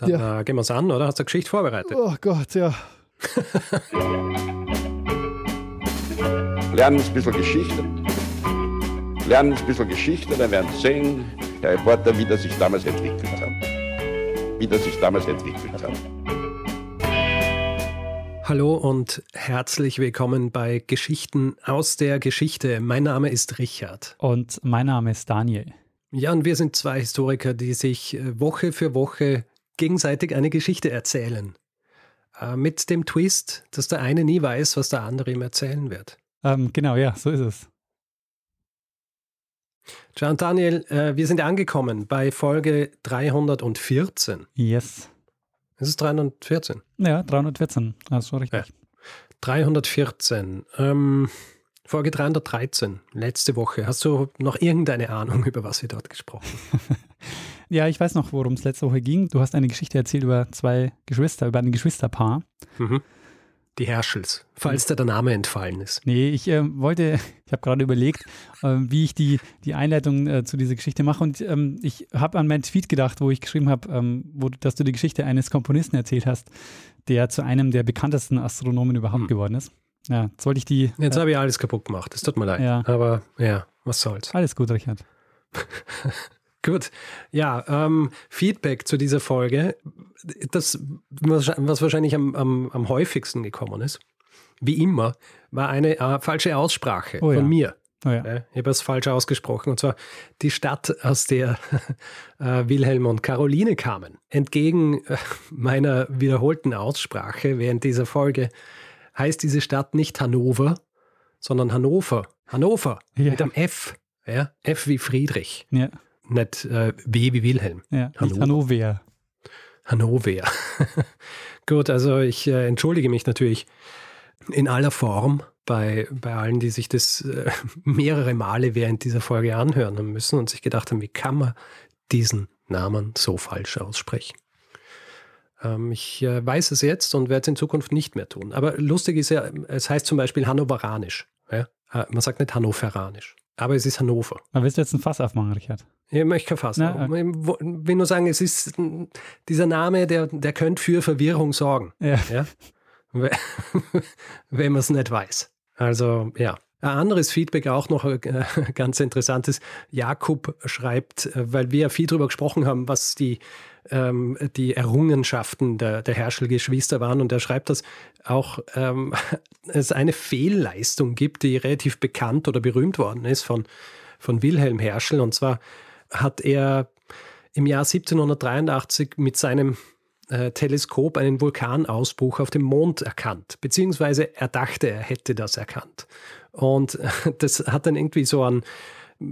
Dann ja. äh, gehen wir es an, oder? Hast du eine Geschichte vorbereitet? Oh Gott, ja. Lernen ein bisschen Geschichte. Lernen ein bisschen Geschichte, dann werden Sie sehen, Herr Reporter, wie das sich damals entwickelt hat. Wie das sich damals entwickelt hat. Hallo und herzlich willkommen bei Geschichten aus der Geschichte. Mein Name ist Richard. Und mein Name ist Daniel. Ja, und wir sind zwei Historiker, die sich äh, Woche für Woche gegenseitig eine Geschichte erzählen. Äh, mit dem Twist, dass der eine nie weiß, was der andere ihm erzählen wird. Ähm, genau, ja, so ist es. John Daniel, äh, wir sind angekommen bei Folge 314. Yes. Ist es 314? Ja, 314, hast du richtig. Ja. 314. Ähm, Folge 313, letzte Woche. Hast du noch irgendeine Ahnung, über was wir dort gesprochen haben? Ja, ich weiß noch, worum es letzte Woche ging. Du hast eine Geschichte erzählt über zwei Geschwister, über ein Geschwisterpaar. Mhm. Die Herschels, falls dir der Name entfallen ist. Nee, ich äh, wollte, ich habe gerade überlegt, äh, wie ich die, die Einleitung äh, zu dieser Geschichte mache. Und ähm, ich habe an meinen Tweet gedacht, wo ich geschrieben habe, ähm, dass du die Geschichte eines Komponisten erzählt hast, der zu einem der bekanntesten Astronomen überhaupt hm. geworden ist. Ja, jetzt wollte ich die. Jetzt äh, habe ich alles kaputt gemacht. Es tut mir leid. Ja. Aber ja, was soll's. Alles gut, Richard. Gut, ja, ähm, Feedback zu dieser Folge, das, was wahrscheinlich am, am, am häufigsten gekommen ist, wie immer, war eine äh, falsche Aussprache oh, von ja. mir. Oh, ja. Ich habe es falsch ausgesprochen. Und zwar die Stadt, aus der äh, Wilhelm und Caroline kamen. Entgegen äh, meiner wiederholten Aussprache während dieser Folge heißt diese Stadt nicht Hannover, sondern Hannover. Hannover ja. mit einem F. Ja? F wie Friedrich. Ja nicht äh, W wie Wilhelm. Ja, Hannover. Hannover. Hannover. Gut, also ich äh, entschuldige mich natürlich in aller Form bei, bei allen, die sich das äh, mehrere Male während dieser Folge anhören haben müssen und sich gedacht haben, wie kann man diesen Namen so falsch aussprechen. Ähm, ich äh, weiß es jetzt und werde es in Zukunft nicht mehr tun. Aber lustig ist ja, es heißt zum Beispiel Hannoveranisch. Ja? Äh, man sagt nicht Hannoveranisch. Aber es ist Hannover. Aber willst du jetzt ein Fass aufmachen, Richard? Ich möchte kein Fass Na, okay. Ich will nur sagen, es ist dieser Name, der, der könnte für Verwirrung sorgen. Ja. ja? Wenn man es nicht weiß. Also, ja. Ein anderes Feedback auch noch äh, ganz interessantes. Jakob schreibt, äh, weil wir ja viel darüber gesprochen haben, was die, ähm, die Errungenschaften der, der Herschel-Geschwister waren. Und er schreibt, dass auch ähm, es eine Fehlleistung gibt, die relativ bekannt oder berühmt worden ist von, von Wilhelm Herschel. Und zwar hat er im Jahr 1783 mit seinem äh, Teleskop einen Vulkanausbruch auf dem Mond erkannt, beziehungsweise er dachte, er hätte das erkannt. Und das hat dann irgendwie so einen,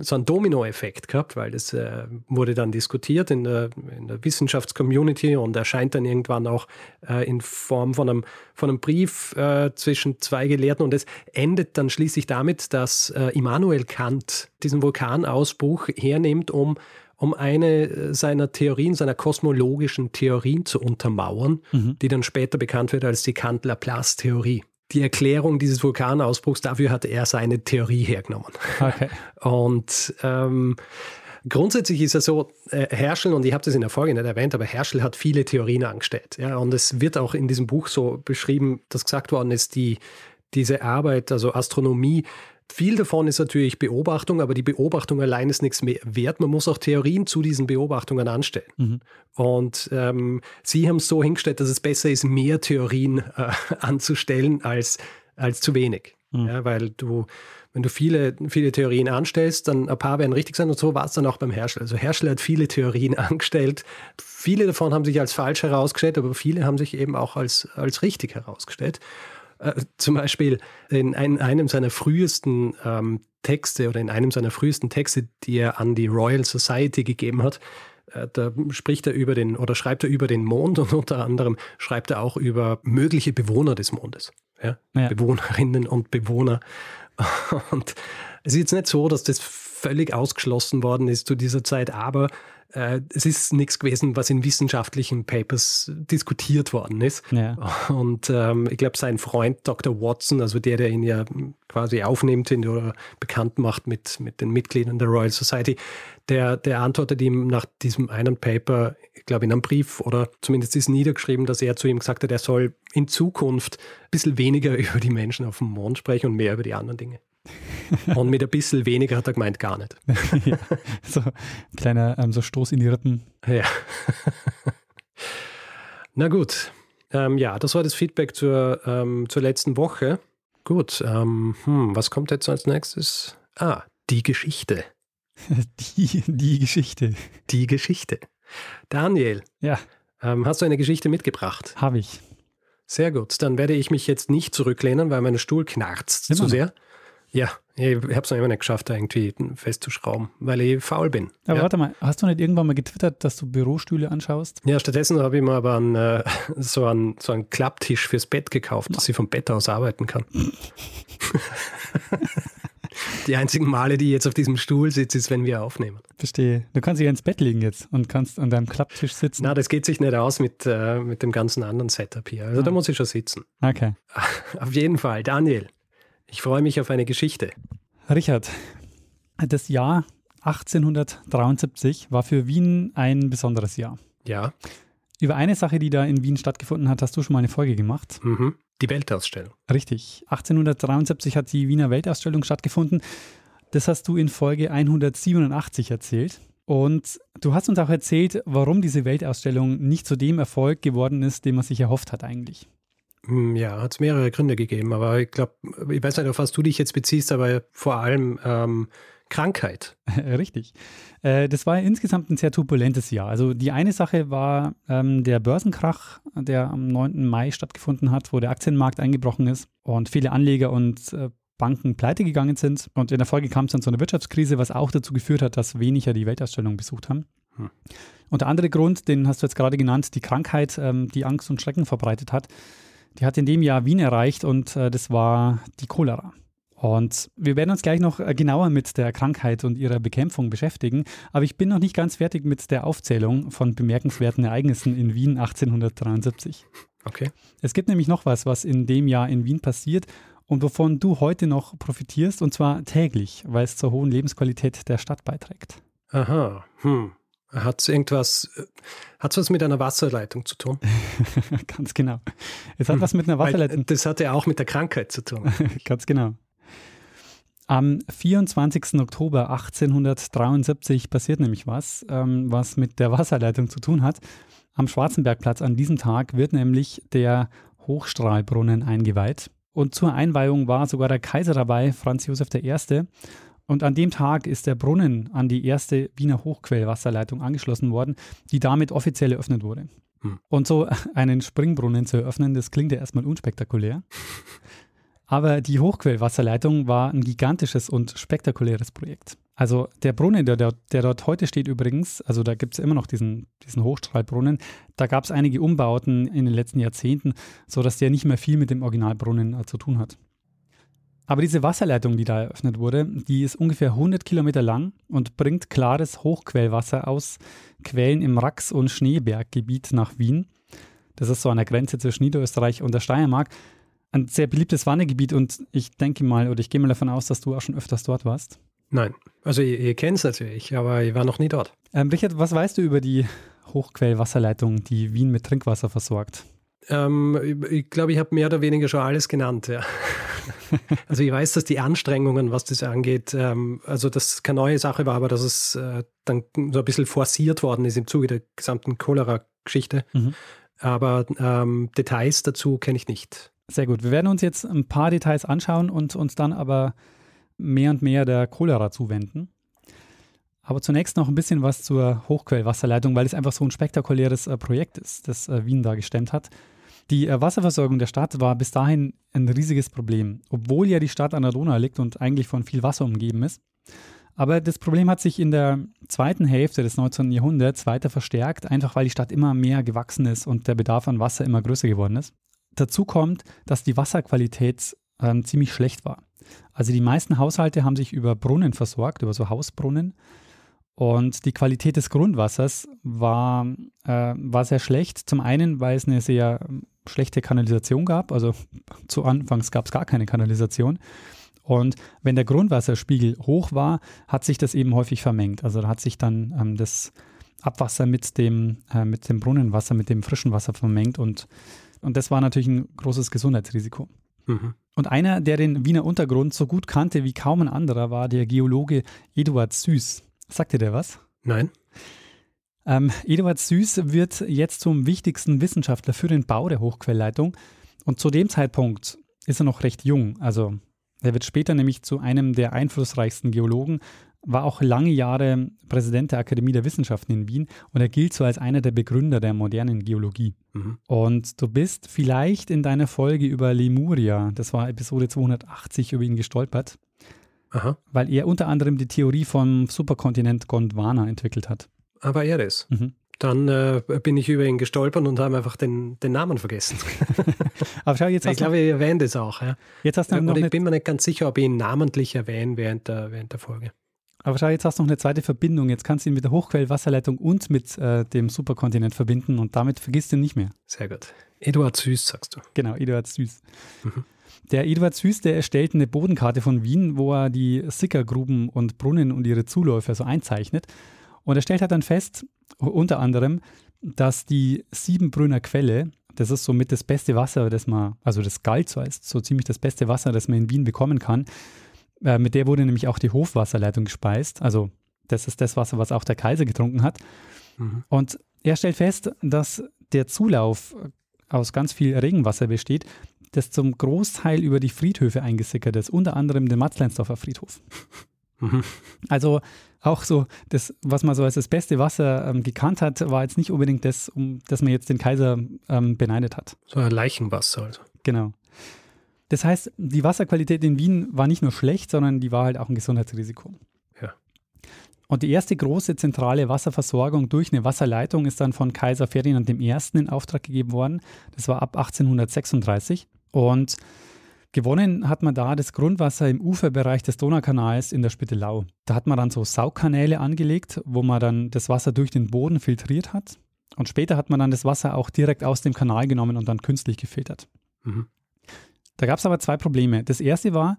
so einen Dominoeffekt gehabt, weil das äh, wurde dann diskutiert in der, in der Wissenschaftscommunity und erscheint dann irgendwann auch äh, in Form von einem, von einem Brief äh, zwischen zwei Gelehrten und es endet dann schließlich damit, dass äh, Immanuel Kant diesen Vulkanausbruch hernimmt, um um eine äh, seiner Theorien, seiner kosmologischen Theorien zu untermauern, mhm. die dann später bekannt wird als die Kant-Laplace-Theorie die Erklärung dieses Vulkanausbruchs, dafür hat er seine Theorie hergenommen. Okay. Und ähm, grundsätzlich ist es so, äh, Herschel, und ich habe das in der Folge nicht erwähnt, aber Herschel hat viele Theorien angestellt. Ja, und es wird auch in diesem Buch so beschrieben, dass gesagt worden ist, die, diese Arbeit, also Astronomie, viel davon ist natürlich Beobachtung, aber die Beobachtung allein ist nichts mehr wert. Man muss auch Theorien zu diesen Beobachtungen anstellen. Mhm. Und ähm, Sie haben es so hingestellt, dass es besser ist, mehr Theorien äh, anzustellen als, als zu wenig. Mhm. Ja, weil du, wenn du viele, viele Theorien anstellst, dann ein paar werden richtig sein und so war es dann auch beim Hersteller. Also Hersteller hat viele Theorien angestellt. Viele davon haben sich als falsch herausgestellt, aber viele haben sich eben auch als, als richtig herausgestellt. Äh, zum Beispiel in ein, einem seiner frühesten ähm, Texte oder in einem seiner frühesten Texte, die er an die Royal Society gegeben hat, äh, da spricht er über den oder schreibt er über den Mond und unter anderem schreibt er auch über mögliche Bewohner des Mondes. Ja? Ja. Bewohnerinnen und Bewohner. Und es ist jetzt nicht so, dass das völlig ausgeschlossen worden ist zu dieser Zeit, aber äh, es ist nichts gewesen, was in wissenschaftlichen Papers diskutiert worden ist. Ja. Und ähm, ich glaube, sein Freund Dr. Watson, also der, der ihn ja quasi aufnimmt oder bekannt macht mit, mit den Mitgliedern der Royal Society, der, der antwortet ihm nach diesem einen Paper, ich glaube in einem Brief oder zumindest ist niedergeschrieben, dass er zu ihm gesagt hat, er soll in Zukunft ein bisschen weniger über die Menschen auf dem Mond sprechen und mehr über die anderen Dinge. Und mit ein bisschen weniger hat er gemeint gar nicht. ja, so ein kleiner ähm, so Stoß in die Rippen. Ja. Na gut. Ähm, ja, das war das Feedback zur, ähm, zur letzten Woche. Gut, ähm, hm, was kommt jetzt als nächstes? Ah, die Geschichte. Die, die Geschichte. Die Geschichte. Daniel. Ja. Ähm, hast du eine Geschichte mitgebracht? Habe ich. Sehr gut. Dann werde ich mich jetzt nicht zurücklehnen, weil mein Stuhl knarzt Immer zu noch? Ja, ich habe es noch immer nicht geschafft, da irgendwie festzuschrauben, weil ich faul bin. Aber ja. warte mal, hast du nicht irgendwann mal getwittert, dass du Bürostühle anschaust? ja, stattdessen habe ich mir aber einen, äh, so, einen, so einen Klapptisch fürs Bett gekauft, dass ich vom Bett aus arbeiten kann. Die einzigen Male, die ich jetzt auf diesem Stuhl sitze, ist, wenn wir aufnehmen. Verstehe. Du kannst dich ins Bett legen jetzt und kannst an deinem Klapptisch sitzen. Na, das geht sich nicht aus mit, äh, mit dem ganzen anderen Setup hier. Also da Ah. muss ich schon sitzen. Okay. Auf jeden Fall, Daniel, ich freue mich auf eine Geschichte. Richard, das Jahr 1873 war für Wien ein besonderes Jahr. Ja, Über eine Sache, die da in Wien stattgefunden hat, hast du schon mal eine Folge gemacht. mhm. die Weltausstellung. Richtig. 1873 hat die Wiener Weltausstellung stattgefunden. Das hast du in Folge 187 erzählt. Und du hast uns auch erzählt, warum diese Weltausstellung nicht zu dem Erfolg geworden ist, den man sich erhofft hat eigentlich. Hm, Ja, hat es mehrere Gründe gegeben, aber ich glaube, ich weiß nicht, auf was du dich jetzt beziehst, aber vor allem ähm, Krankheit. Richtig. Äh, das war insgesamt ein sehr turbulentes Jahr. Also die eine Sache war ähm, der Börsenkrach, der am 9. Mai stattgefunden hat, wo der Aktienmarkt eingebrochen ist und viele Anleger und äh, Banken pleite gegangen sind. Und in der Folge kam es dann zu einer Wirtschaftskrise, was auch dazu geführt hat, dass weniger die Weltausstellung besucht haben. Hm. Und der andere Grund, den hast du jetzt gerade genannt, die Krankheit, ähm, die Angst und Schrecken verbreitet hat, die hat in dem Jahr Wien erreicht und äh, das war die Cholera. Und wir werden uns gleich noch äh, genauer mit der Krankheit und ihrer Bekämpfung beschäftigen. Aber ich bin noch nicht ganz fertig mit der Aufzählung von bemerkenswerten Ereignissen in Wien 1873. Okay. Es gibt nämlich noch was, was in dem Jahr in Wien passiert und wovon du heute noch profitierst, und zwar täglich, weil es zur hohen Lebensqualität der Stadt beiträgt. Aha. Hm. Hat es irgendwas, hat was mit einer Wasserleitung zu tun? Ganz genau. Es hat Hm. was mit einer Weil Wasserleitung. das hat ja auch mit der Krankheit zu tun. Ganz genau. Am 24. Oktober 1873 passiert nämlich was, ähm, was mit der Wasserleitung zu tun hat. Am Schwarzenbergplatz an diesem Tag wird nämlich der Hochstrahlbrunnen eingeweiht. Und zur Einweihung war sogar der Kaiser dabei, Franz Josef I. Und an dem Tag ist der Brunnen an die erste Wiener Hochquellwasserleitung angeschlossen worden, die damit offiziell eröffnet wurde. Hm. Und so einen Springbrunnen zu eröffnen, das klingt ja erstmal unspektakulär. Aber die Hochquellwasserleitung war ein gigantisches und spektakuläres Projekt. Also der Brunnen, der, dort- der dort heute steht übrigens, also da gibt es immer noch diesen, diesen Hochstrahlbrunnen, da gab es einige Umbauten in den letzten Jahrzehnten, sodass der nicht mehr viel mit dem Originalbrunnen äh, zu tun hat. Aber diese Wasserleitung, die da eröffnet wurde, die ist ungefähr 100 Kilometer lang und bringt klares Hochquellwasser aus Quellen im Rax- und Schneeberggebiet nach Wien. Das ist so an der Grenze zwischen Niederösterreich und der Steiermark. Ein sehr beliebtes Wandergebiet und ich denke mal oder ich gehe mal davon aus, dass du auch schon öfters dort warst. Nein. Also ihr, ihr kennt es natürlich, aber ich war noch nie dort. Ähm, Richard, was weißt du über die Hochquellwasserleitung, die Wien mit Trinkwasser versorgt? Ähm, ich ich glaube, ich habe mehr oder weniger schon alles genannt, ja. also ich weiß, dass die Anstrengungen, was das angeht, ähm, also das keine neue Sache war, aber dass es äh, dann so ein bisschen forciert worden ist im Zuge der gesamten Cholera-Geschichte. Mhm. Aber ähm, Details dazu kenne ich nicht. Sehr gut. Wir werden uns jetzt ein paar Details anschauen und uns dann aber mehr und mehr der Cholera zuwenden. Aber zunächst noch ein bisschen was zur Hochquellwasserleitung, weil es einfach so ein spektakuläres äh, Projekt ist, das äh, Wien da gestemmt hat. Die äh, Wasserversorgung der Stadt war bis dahin ein riesiges Problem, obwohl ja die Stadt an der Donau liegt und eigentlich von viel Wasser umgeben ist. Aber das Problem hat sich in der zweiten Hälfte des 19. Jahrhunderts weiter verstärkt, einfach weil die Stadt immer mehr gewachsen ist und der Bedarf an Wasser immer größer geworden ist. Dazu kommt, dass die Wasserqualität ähm, ziemlich schlecht war. Also die meisten Haushalte haben sich über Brunnen versorgt, über so Hausbrunnen. Und die Qualität des Grundwassers war, äh, war sehr schlecht. Zum einen, weil es eine sehr schlechte Kanalisation gab. Also zu Anfangs gab es gar keine Kanalisation. Und wenn der Grundwasserspiegel hoch war, hat sich das eben häufig vermengt. Also da hat sich dann ähm, das Abwasser mit dem, äh, mit dem Brunnenwasser, mit dem frischen Wasser vermengt. Und, und das war natürlich ein großes Gesundheitsrisiko. Mhm. Und einer, der den Wiener Untergrund so gut kannte wie kaum ein anderer, war der Geologe Eduard Süß. Sagt dir der was? Nein. Ähm, Eduard Süß wird jetzt zum wichtigsten Wissenschaftler für den Bau der Hochquellleitung. Und zu dem Zeitpunkt ist er noch recht jung. Also er wird später nämlich zu einem der einflussreichsten Geologen, war auch lange Jahre Präsident der Akademie der Wissenschaften in Wien und er gilt so als einer der Begründer der modernen Geologie. Mhm. Und du bist vielleicht in deiner Folge über Lemuria, das war Episode 280, über ihn gestolpert. Aha. Weil er unter anderem die Theorie vom Superkontinent Gondwana entwickelt hat. Aber er das. Mhm. Dann äh, bin ich über ihn gestolpert und habe einfach den, den Namen vergessen. Aber schau, jetzt ich glaube, ich erwähne das auch. Ja. Jetzt hast du noch ich bin mir nicht ganz sicher, ob ich ihn namentlich erwähne während der, während der Folge. Aber schau, jetzt hast du noch eine zweite Verbindung. Jetzt kannst du ihn mit der Hochquellwasserleitung und mit äh, dem Superkontinent verbinden und damit vergisst du ihn nicht mehr. Sehr gut. Eduard Süß, sagst du. Genau, Eduard Süß. Mhm. Der Eduard Süß, der erstellt eine Bodenkarte von Wien, wo er die Sickergruben und Brunnen und ihre Zuläufe so einzeichnet. Und er stellt halt dann fest, unter anderem, dass die Siebenbrünner Quelle, das ist somit das beste Wasser, das man, also das galt so als so ziemlich das beste Wasser, das man in Wien bekommen kann. Äh, mit der wurde nämlich auch die Hofwasserleitung gespeist. Also das ist das Wasser, was auch der Kaiser getrunken hat. Mhm. Und er stellt fest, dass der Zulauf aus ganz viel Regenwasser besteht, das zum Großteil über die Friedhöfe eingesickert ist, unter anderem den Matzleinsdorfer Friedhof. Mhm. Also auch so, das, was man so als das beste Wasser ähm, gekannt hat, war jetzt nicht unbedingt das, um das man jetzt den Kaiser ähm, beneidet hat. So ein Leichenwasser also. Genau. Das heißt, die Wasserqualität in Wien war nicht nur schlecht, sondern die war halt auch ein Gesundheitsrisiko. Ja. Und die erste große zentrale Wasserversorgung durch eine Wasserleitung ist dann von Kaiser Ferdinand I. in Auftrag gegeben worden. Das war ab 1836. Und Gewonnen hat man da das Grundwasser im Uferbereich des Donaukanals in der Spittelau. Da hat man dann so Saugkanäle angelegt, wo man dann das Wasser durch den Boden filtriert hat. Und später hat man dann das Wasser auch direkt aus dem Kanal genommen und dann künstlich gefiltert. Mhm. Da gab es aber zwei Probleme. Das erste war,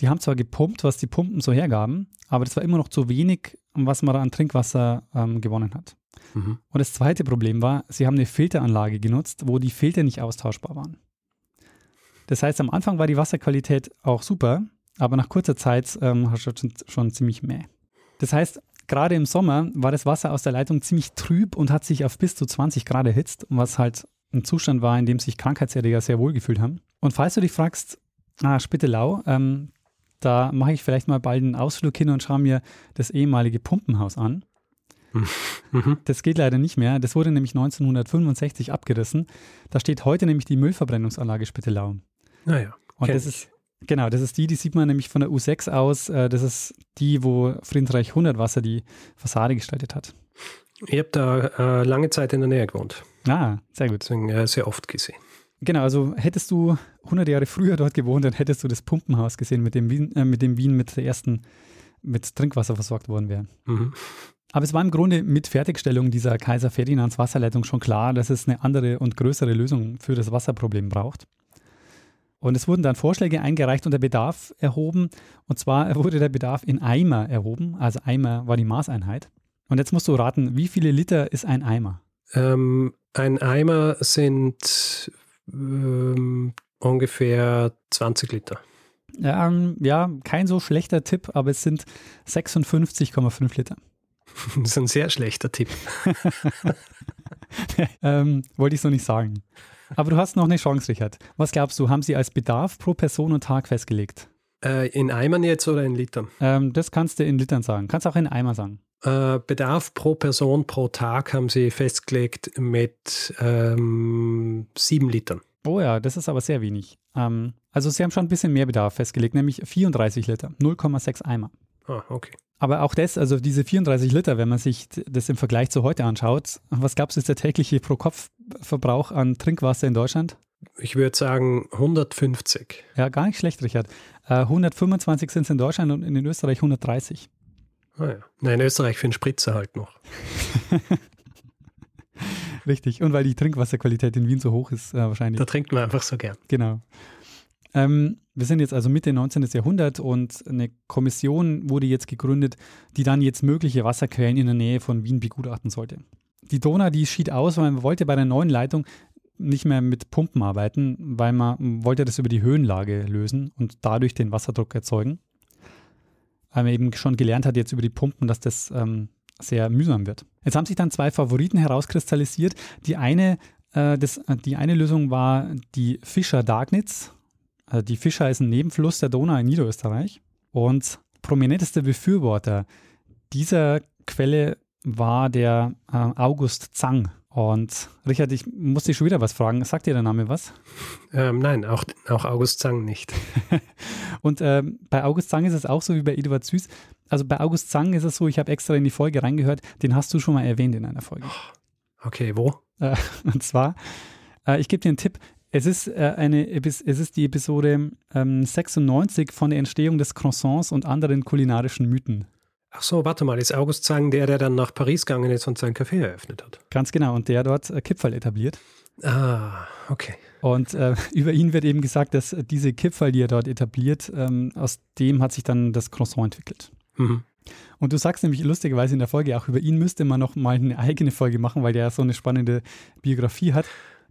die haben zwar gepumpt, was die Pumpen so hergaben, aber das war immer noch zu wenig, was man da an Trinkwasser ähm, gewonnen hat. Mhm. Und das zweite Problem war, sie haben eine Filteranlage genutzt, wo die Filter nicht austauschbar waren. Das heißt, am Anfang war die Wasserqualität auch super, aber nach kurzer Zeit ähm, hast du schon, schon ziemlich mäh. Das heißt, gerade im Sommer war das Wasser aus der Leitung ziemlich trüb und hat sich auf bis zu 20 Grad erhitzt, was halt ein Zustand war, in dem sich Krankheitserreger sehr wohl gefühlt haben. Und falls du dich fragst, ah, Spittelau, ähm, da mache ich vielleicht mal bald einen Ausflug hin und schaue mir das ehemalige Pumpenhaus an. Mhm. Das geht leider nicht mehr. Das wurde nämlich 1965 abgerissen. Da steht heute nämlich die Müllverbrennungsanlage Spittelau. Naja. Und das ist, genau, das ist die, die sieht man nämlich von der U6 aus. Äh, das ist die, wo Friedensreich 100 Wasser die Fassade gestaltet hat. Ich habe da äh, lange Zeit in der Nähe gewohnt. Ah, sehr gut. Deswegen äh, sehr oft gesehen. Genau, also hättest du 100 Jahre früher dort gewohnt, dann hättest du das Pumpenhaus gesehen, mit dem Wien, äh, mit, dem Wien mit der ersten mit Trinkwasser versorgt worden wäre. Mhm. Aber es war im Grunde mit Fertigstellung dieser Kaiser Ferdinands Wasserleitung schon klar, dass es eine andere und größere Lösung für das Wasserproblem braucht. Und es wurden dann Vorschläge eingereicht und der Bedarf erhoben. Und zwar wurde der Bedarf in Eimer erhoben. Also Eimer war die Maßeinheit. Und jetzt musst du raten, wie viele Liter ist ein Eimer? Ähm, ein Eimer sind ähm, ungefähr 20 Liter. Ähm, ja, kein so schlechter Tipp, aber es sind 56,5 Liter. Das ist ein sehr schlechter Tipp. ähm, wollte ich so nicht sagen. Aber du hast noch eine Chance, Richard. Was glaubst du, haben sie als Bedarf pro Person und Tag festgelegt? Äh, in Eimern jetzt oder in Litern? Ähm, das kannst du in Litern sagen. Kannst auch in Eimer sagen. Äh, Bedarf pro Person pro Tag haben sie festgelegt mit ähm, sieben Litern. Oh ja, das ist aber sehr wenig. Ähm, also sie haben schon ein bisschen mehr Bedarf festgelegt, nämlich 34 Liter, 0,6 Eimer. Ah, okay. Aber auch das, also diese 34 Liter, wenn man sich das im Vergleich zu heute anschaut, was gab es jetzt der tägliche Pro-Kopf-Verbrauch an Trinkwasser in Deutschland? Ich würde sagen 150. Ja, gar nicht schlecht, Richard. Äh, 125 sind es in Deutschland und in Österreich 130. Ah ja. Na, in Österreich für einen Spritzer halt noch. Richtig. Und weil die Trinkwasserqualität in Wien so hoch ist, äh, wahrscheinlich. Da trinkt man einfach so gern. Genau. Ähm, wir sind jetzt also Mitte 19. Jahrhundert und eine Kommission wurde jetzt gegründet, die dann jetzt mögliche Wasserquellen in der Nähe von Wien begutachten sollte. Die Donau, die schied aus, weil man wollte bei der neuen Leitung nicht mehr mit Pumpen arbeiten, weil man wollte das über die Höhenlage lösen und dadurch den Wasserdruck erzeugen. Weil man eben schon gelernt hat jetzt über die Pumpen, dass das ähm, sehr mühsam wird. Jetzt haben sich dann zwei Favoriten herauskristallisiert. Die eine, äh, das, die eine Lösung war die Fischer Dagnitz. Also die Fischer ist ein Nebenfluss der Donau in Niederösterreich. Und prominenteste Befürworter dieser Quelle war der äh, August Zang. Und Richard, ich muss dich schon wieder was fragen. Sagt dir der Name was? Ähm, nein, auch, auch August Zang nicht. und äh, bei August Zang ist es auch so wie bei Eduard Süß. Also bei August Zang ist es so, ich habe extra in die Folge reingehört, den hast du schon mal erwähnt in einer Folge. Okay, wo? Äh, und zwar, äh, ich gebe dir einen Tipp. Es ist, äh, eine, es ist die Episode ähm, 96 von der Entstehung des Croissants und anderen kulinarischen Mythen. Ach so, warte mal, ist August Zang der, der dann nach Paris gegangen ist und sein Café eröffnet hat? Ganz genau, und der dort äh, Kipferl etabliert. Ah, okay. Und äh, über ihn wird eben gesagt, dass diese Kipferl, die er dort etabliert, ähm, aus dem hat sich dann das Croissant entwickelt. Mhm. Und du sagst nämlich lustigerweise in der Folge, auch über ihn müsste man noch mal eine eigene Folge machen, weil der so eine spannende Biografie hat.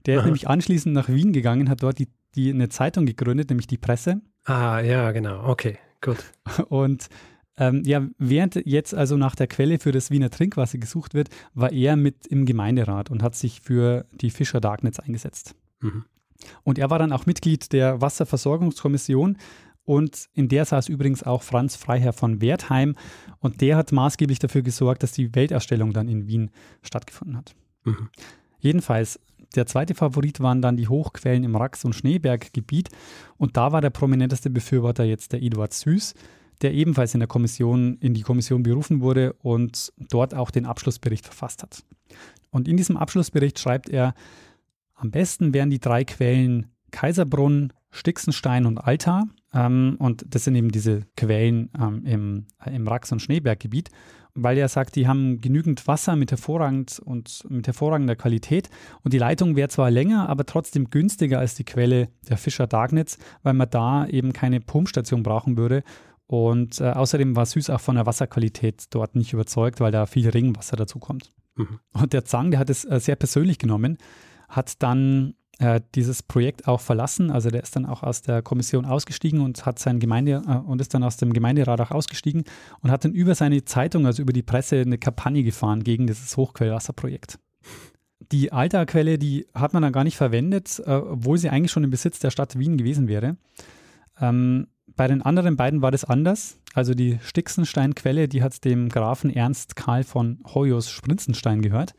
Der Aha. ist nämlich anschließend nach Wien gegangen, hat dort die, die eine Zeitung gegründet, nämlich die Presse. Ah, ja, genau. Okay, gut. Und ähm, ja, während jetzt also nach der Quelle für das Wiener Trinkwasser gesucht wird, war er mit im Gemeinderat und hat sich für die Fischer Darknets eingesetzt. Mhm. Und er war dann auch Mitglied der Wasserversorgungskommission und in der saß übrigens auch Franz Freiherr von Wertheim und der hat maßgeblich dafür gesorgt, dass die Weltausstellung dann in Wien stattgefunden hat. Mhm. Jedenfalls, der zweite Favorit waren dann die Hochquellen im Rax- und Schneeberggebiet und da war der prominenteste Befürworter jetzt der Eduard Süß, der ebenfalls in der Kommission, in die Kommission berufen wurde und dort auch den Abschlussbericht verfasst hat. Und in diesem Abschlussbericht schreibt er, am besten wären die drei Quellen Kaiserbrunn, Stixenstein und Altar. Ähm, und das sind eben diese Quellen ähm, im, im Rax- und Schneeberggebiet, weil er sagt, die haben genügend Wasser mit hervorragend und mit hervorragender Qualität. Und die Leitung wäre zwar länger, aber trotzdem günstiger als die Quelle der Fischer Dagnitz, weil man da eben keine Pumpstation brauchen würde und äh, außerdem war Süß auch von der Wasserqualität dort nicht überzeugt, weil da viel Regenwasser dazu kommt. Mhm. Und der Zang, der hat es äh, sehr persönlich genommen, hat dann äh, dieses Projekt auch verlassen. Also der ist dann auch aus der Kommission ausgestiegen und hat sein Gemeinde äh, und ist dann aus dem Gemeinderat auch ausgestiegen und hat dann über seine Zeitung, also über die Presse, eine Kampagne gefahren gegen dieses Hochquellwasserprojekt. Die Altarquelle, die hat man dann gar nicht verwendet, äh, obwohl sie eigentlich schon im Besitz der Stadt Wien gewesen wäre. Ähm, bei den anderen beiden war das anders. Also die Stixenstein-Quelle, die hat dem Grafen Ernst Karl von Hoyos Sprinzenstein gehört.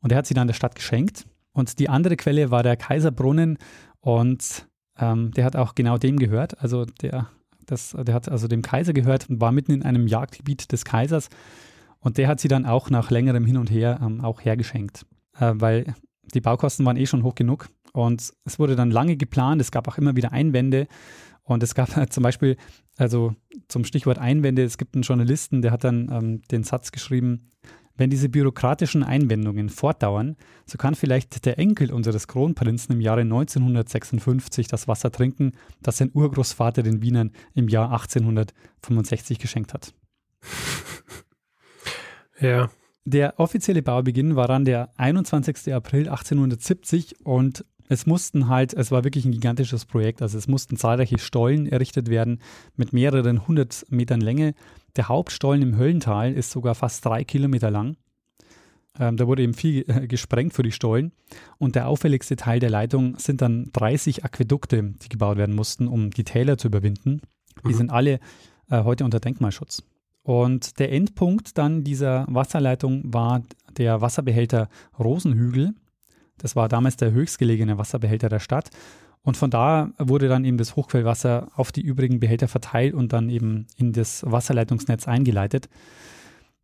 Und er hat sie dann der Stadt geschenkt. Und die andere Quelle war der Kaiserbrunnen und ähm, der hat auch genau dem gehört. Also der, das, der hat also dem Kaiser gehört und war mitten in einem Jagdgebiet des Kaisers. Und der hat sie dann auch nach längerem Hin und Her ähm, auch hergeschenkt. Äh, weil die Baukosten waren eh schon hoch genug. Und es wurde dann lange geplant. Es gab auch immer wieder Einwände. Und es gab zum Beispiel, also zum Stichwort Einwände, es gibt einen Journalisten, der hat dann ähm, den Satz geschrieben, wenn diese bürokratischen Einwendungen fortdauern, so kann vielleicht der Enkel unseres Kronprinzen im Jahre 1956 das Wasser trinken, das sein Urgroßvater den Wienern im Jahr 1865 geschenkt hat. Ja. Der offizielle Baubeginn war dann der 21. April 1870 und es mussten halt, es war wirklich ein gigantisches Projekt, also es mussten zahlreiche Stollen errichtet werden mit mehreren hundert Metern Länge. Der Hauptstollen im Höllental ist sogar fast drei Kilometer lang. Ähm, da wurde eben viel äh, gesprengt für die Stollen. Und der auffälligste Teil der Leitung sind dann 30 Aquädukte, die gebaut werden mussten, um die Täler zu überwinden. Die mhm. sind alle äh, heute unter Denkmalschutz. Und der Endpunkt dann dieser Wasserleitung war der Wasserbehälter Rosenhügel. Das war damals der höchstgelegene Wasserbehälter der Stadt. Und von da wurde dann eben das Hochquellwasser auf die übrigen Behälter verteilt und dann eben in das Wasserleitungsnetz eingeleitet,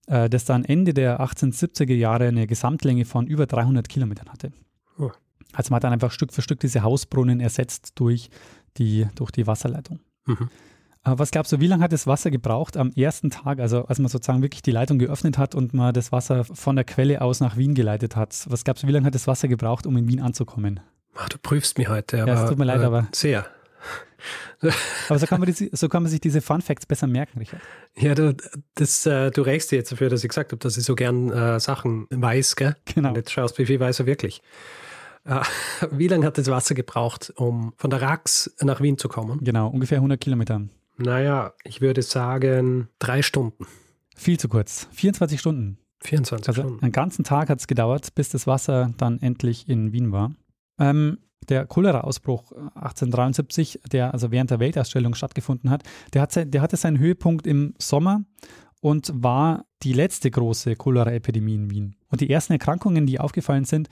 äh, das dann Ende der 1870er Jahre eine Gesamtlänge von über 300 Kilometern hatte. Oh. Also man hat dann einfach Stück für Stück diese Hausbrunnen ersetzt durch die, durch die Wasserleitung. Mhm. Aber was glaubst du, wie lange hat das Wasser gebraucht am ersten Tag, also als man sozusagen wirklich die Leitung geöffnet hat und man das Wasser von der Quelle aus nach Wien geleitet hat? Was glaubst du, wie lange hat das Wasser gebraucht, um in Wien anzukommen? Ach, du prüfst mich heute, aber. Ja, es tut mir leid, äh, aber. Sehr. Aber so kann, man die, so kann man sich diese Fun Facts besser merken, Richard. Ja, du, das, äh, du rächst dir jetzt dafür, dass ich gesagt habe, dass ich so gern äh, Sachen weiß, gell? Genau. Und jetzt schaust, wie viel weiß er wirklich. Äh, wie lange hat das Wasser gebraucht, um von der Rax nach Wien zu kommen? Genau, ungefähr 100 Kilometer. Naja, ich würde sagen drei Stunden. Viel zu kurz. 24 Stunden. 24 Also Stunden. einen ganzen Tag hat es gedauert, bis das Wasser dann endlich in Wien war. Ähm, der Cholera-Ausbruch äh, 1873, der also während der Weltausstellung stattgefunden hat, der, hat der hatte seinen Höhepunkt im Sommer und war die letzte große Cholera-Epidemie in Wien. Und die ersten Erkrankungen, die aufgefallen sind,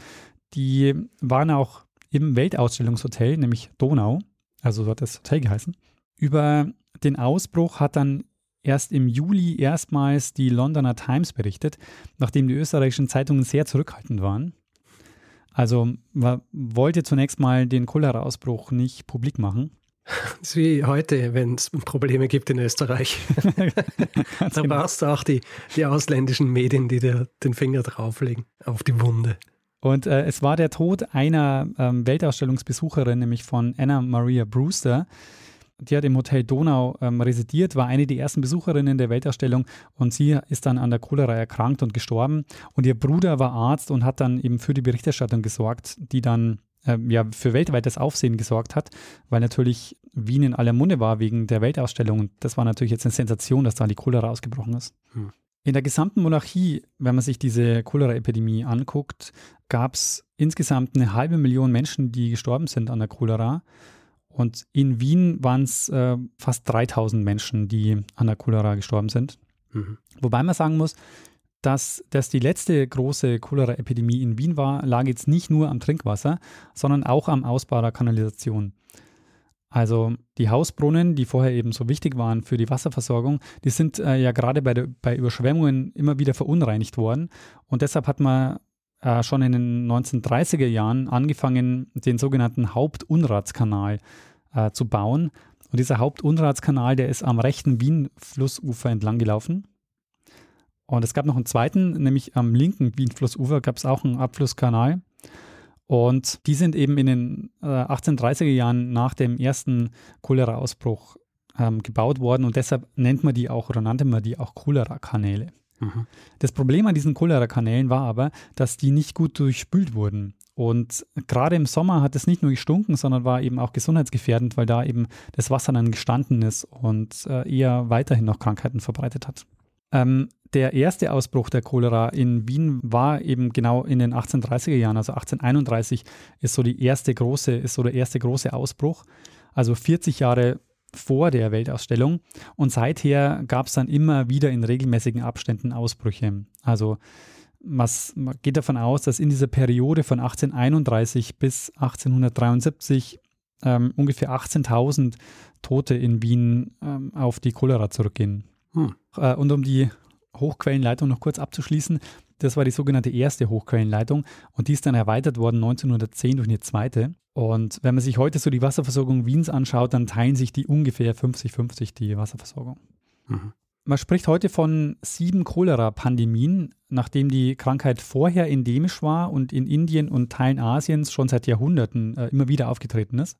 die waren auch im Weltausstellungshotel, nämlich Donau, also so hat das Hotel geheißen. Über den Ausbruch hat dann erst im Juli erstmals die Londoner Times berichtet, nachdem die österreichischen Zeitungen sehr zurückhaltend waren. Also man wollte zunächst mal den Cholera-Ausbruch nicht publik machen. Das ist wie heute, wenn es Probleme gibt in Österreich. Da genau. brauchst du auch die, die ausländischen Medien, die dir den Finger drauflegen auf die Wunde. Und äh, es war der Tod einer ähm, Weltausstellungsbesucherin, nämlich von Anna Maria Brewster. Die hat im Hotel Donau ähm, residiert, war eine der ersten Besucherinnen der Weltausstellung und sie ist dann an der Cholera erkrankt und gestorben. Und ihr Bruder war Arzt und hat dann eben für die Berichterstattung gesorgt, die dann ähm, ja für weltweites Aufsehen gesorgt hat, weil natürlich Wien in aller Munde war wegen der Weltausstellung. Und das war natürlich jetzt eine Sensation, dass da die Cholera ausgebrochen ist. Hm. In der gesamten Monarchie, wenn man sich diese Cholera-Epidemie anguckt, gab es insgesamt eine halbe Million Menschen, die gestorben sind an der Cholera. Und in Wien waren es äh, fast 3000 Menschen, die an der Cholera gestorben sind. Mhm. Wobei man sagen muss, dass das die letzte große Cholera-Epidemie in Wien war, lag jetzt nicht nur am Trinkwasser, sondern auch am Ausbau der Kanalisation. Also die Hausbrunnen, die vorher eben so wichtig waren für die Wasserversorgung, die sind äh, ja gerade bei, der, bei Überschwemmungen immer wieder verunreinigt worden. Und deshalb hat man äh, schon in den 1930er Jahren angefangen, den sogenannten Hauptunratskanal äh, zu bauen. Und dieser Hauptunratskanal, der ist am rechten Wien-Flussufer entlang gelaufen. Und es gab noch einen zweiten, nämlich am linken Wien-Flussufer gab es auch einen Abflusskanal. Und die sind eben in den äh, 1830er Jahren nach dem ersten Cholera-Ausbruch ähm, gebaut worden und deshalb nennt man die auch oder nannte man die auch Cholera-Kanäle. Mhm. Das Problem an diesen Cholera-Kanälen war aber, dass die nicht gut durchspült wurden. Und gerade im Sommer hat es nicht nur gestunken, sondern war eben auch gesundheitsgefährdend, weil da eben das Wasser dann gestanden ist und äh, eher weiterhin noch Krankheiten verbreitet hat. Ähm, der erste Ausbruch der Cholera in Wien war eben genau in den 1830er Jahren, also 1831 ist so die erste große, ist so der erste große Ausbruch, also 40 Jahre vor der Weltausstellung. Und seither gab es dann immer wieder in regelmäßigen Abständen Ausbrüche. Also was, man geht davon aus, dass in dieser Periode von 1831 bis 1873 ähm, ungefähr 18.000 Tote in Wien ähm, auf die Cholera zurückgehen. Hm. Äh, und um die Hochquellenleitung noch kurz abzuschließen, das war die sogenannte erste Hochquellenleitung und die ist dann erweitert worden 1910 durch eine zweite. Und wenn man sich heute so die Wasserversorgung Wiens anschaut, dann teilen sich die ungefähr 50-50 die Wasserversorgung. Mhm. Man spricht heute von sieben Cholera-Pandemien, nachdem die Krankheit vorher endemisch war und in Indien und Teilen Asiens schon seit Jahrhunderten äh, immer wieder aufgetreten ist.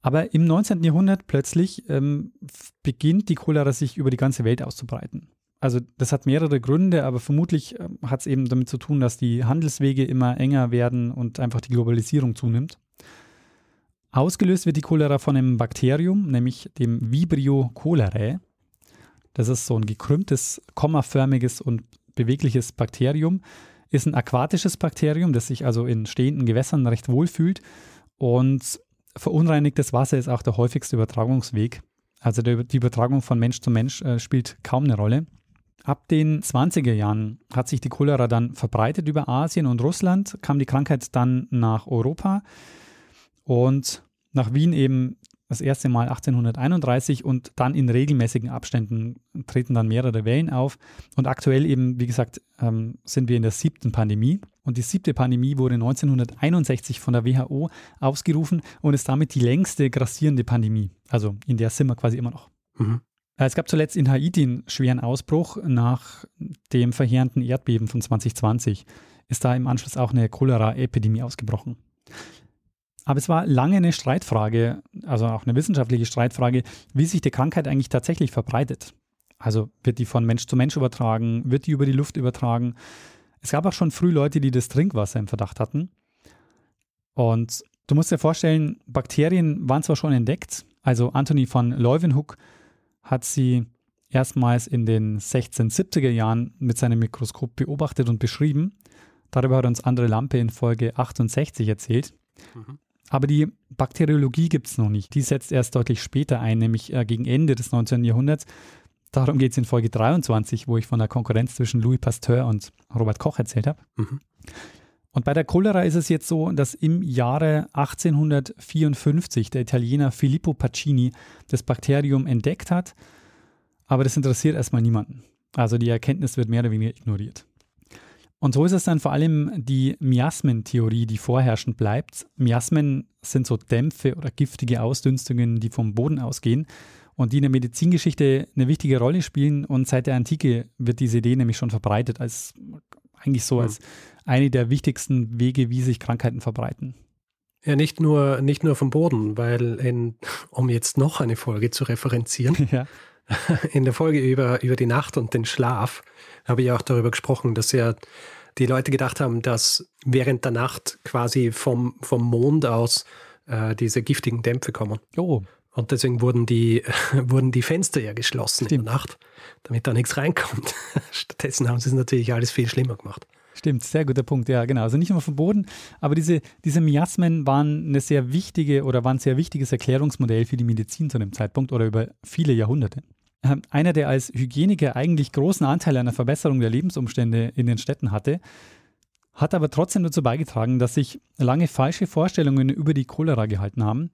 Aber im 19. Jahrhundert plötzlich ähm, beginnt die Cholera sich über die ganze Welt auszubreiten. Also das hat mehrere Gründe, aber vermutlich ähm, hat es eben damit zu tun, dass die Handelswege immer enger werden und einfach die Globalisierung zunimmt. Ausgelöst wird die Cholera von einem Bakterium, nämlich dem Vibrio cholerae. Das ist so ein gekrümmtes, kommaförmiges und bewegliches Bakterium. Ist ein aquatisches Bakterium, das sich also in stehenden Gewässern recht wohl fühlt. Und verunreinigtes Wasser ist auch der häufigste Übertragungsweg. Also die Übertragung von Mensch zu Mensch äh, spielt kaum eine Rolle. Ab den 20er Jahren hat sich die Cholera dann verbreitet über Asien und Russland, kam die Krankheit dann nach Europa und nach Wien eben das erste Mal 1831 und dann in regelmäßigen Abständen treten dann mehrere Wellen auf. Und aktuell eben, wie gesagt, ähm, sind wir in der siebten Pandemie. Und die siebte Pandemie wurde 1961 von der WHO ausgerufen und ist damit die längste grassierende Pandemie. Also in der sind wir quasi immer noch. Mhm. Äh, es gab zuletzt in Haiti einen schweren Ausbruch nach dem verheerenden Erdbeben von 2020. Ist da im Anschluss auch eine Cholera-Epidemie ausgebrochen. Aber es war lange eine Streitfrage, also auch eine wissenschaftliche Streitfrage, wie sich die Krankheit eigentlich tatsächlich verbreitet. Also wird die von Mensch zu Mensch übertragen, wird die über die Luft übertragen. Es gab auch schon früh Leute, die das Trinkwasser im Verdacht hatten. Und du musst dir vorstellen, Bakterien waren zwar schon entdeckt, also Anthony von Leuwenhoek hat sie erstmals in den 1670er Jahren mit seinem Mikroskop beobachtet und beschrieben. Darüber hat uns Andre Lampe in Folge 68 erzählt. Mhm. Aber die Bakteriologie gibt es noch nicht. Die setzt erst deutlich später ein, nämlich äh, gegen Ende des 19. Jahrhunderts. Darum geht es in Folge 23, wo ich von der Konkurrenz zwischen Louis Pasteur und Robert Koch erzählt habe. Mhm. Und bei der Cholera ist es jetzt so, dass im Jahre 1854 der Italiener Filippo Pacini das Bakterium entdeckt hat, aber das interessiert erstmal niemanden. Also die Erkenntnis wird mehr oder weniger ignoriert. Und so ist es dann vor allem die Miasmentheorie, die vorherrschend bleibt. Miasmen sind so Dämpfe oder giftige Ausdünstungen, die vom Boden ausgehen und die in der Medizingeschichte eine wichtige Rolle spielen. Und seit der Antike wird diese Idee nämlich schon verbreitet, als eigentlich so als eine der wichtigsten Wege, wie sich Krankheiten verbreiten. Ja, nicht nur, nicht nur vom Boden, weil in, um jetzt noch eine Folge zu referenzieren, ja. in der Folge über, über die Nacht und den Schlaf habe ich auch darüber gesprochen, dass ja die Leute gedacht haben, dass während der Nacht quasi vom, vom Mond aus äh, diese giftigen Dämpfe kommen. Oh. Und deswegen wurden die, wurden die Fenster ja geschlossen Stimmt. in der Nacht, damit da nichts reinkommt. Stattdessen haben sie es natürlich alles viel schlimmer gemacht. Stimmt, sehr guter Punkt, ja, genau. Also nicht nur vom Boden, aber diese, diese Miasmen waren eine sehr wichtige oder waren ein sehr wichtiges Erklärungsmodell für die Medizin zu dem Zeitpunkt oder über viele Jahrhunderte. Ähm, einer, der als Hygieniker eigentlich großen Anteil an der Verbesserung der Lebensumstände in den Städten hatte, hat aber trotzdem dazu beigetragen, dass sich lange falsche Vorstellungen über die Cholera gehalten haben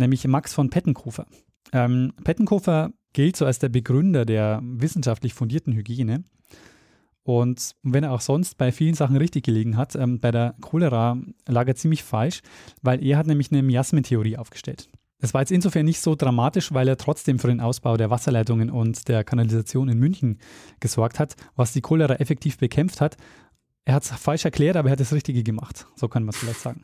nämlich Max von Pettenkofer. Ähm, Pettenkofer gilt so als der Begründer der wissenschaftlich fundierten Hygiene. Und wenn er auch sonst bei vielen Sachen richtig gelegen hat, ähm, bei der Cholera lag er ziemlich falsch, weil er hat nämlich eine Miasmentheorie aufgestellt. Das war jetzt insofern nicht so dramatisch, weil er trotzdem für den Ausbau der Wasserleitungen und der Kanalisation in München gesorgt hat, was die Cholera effektiv bekämpft hat. Er hat es falsch erklärt, aber er hat das Richtige gemacht. So kann man es vielleicht sagen.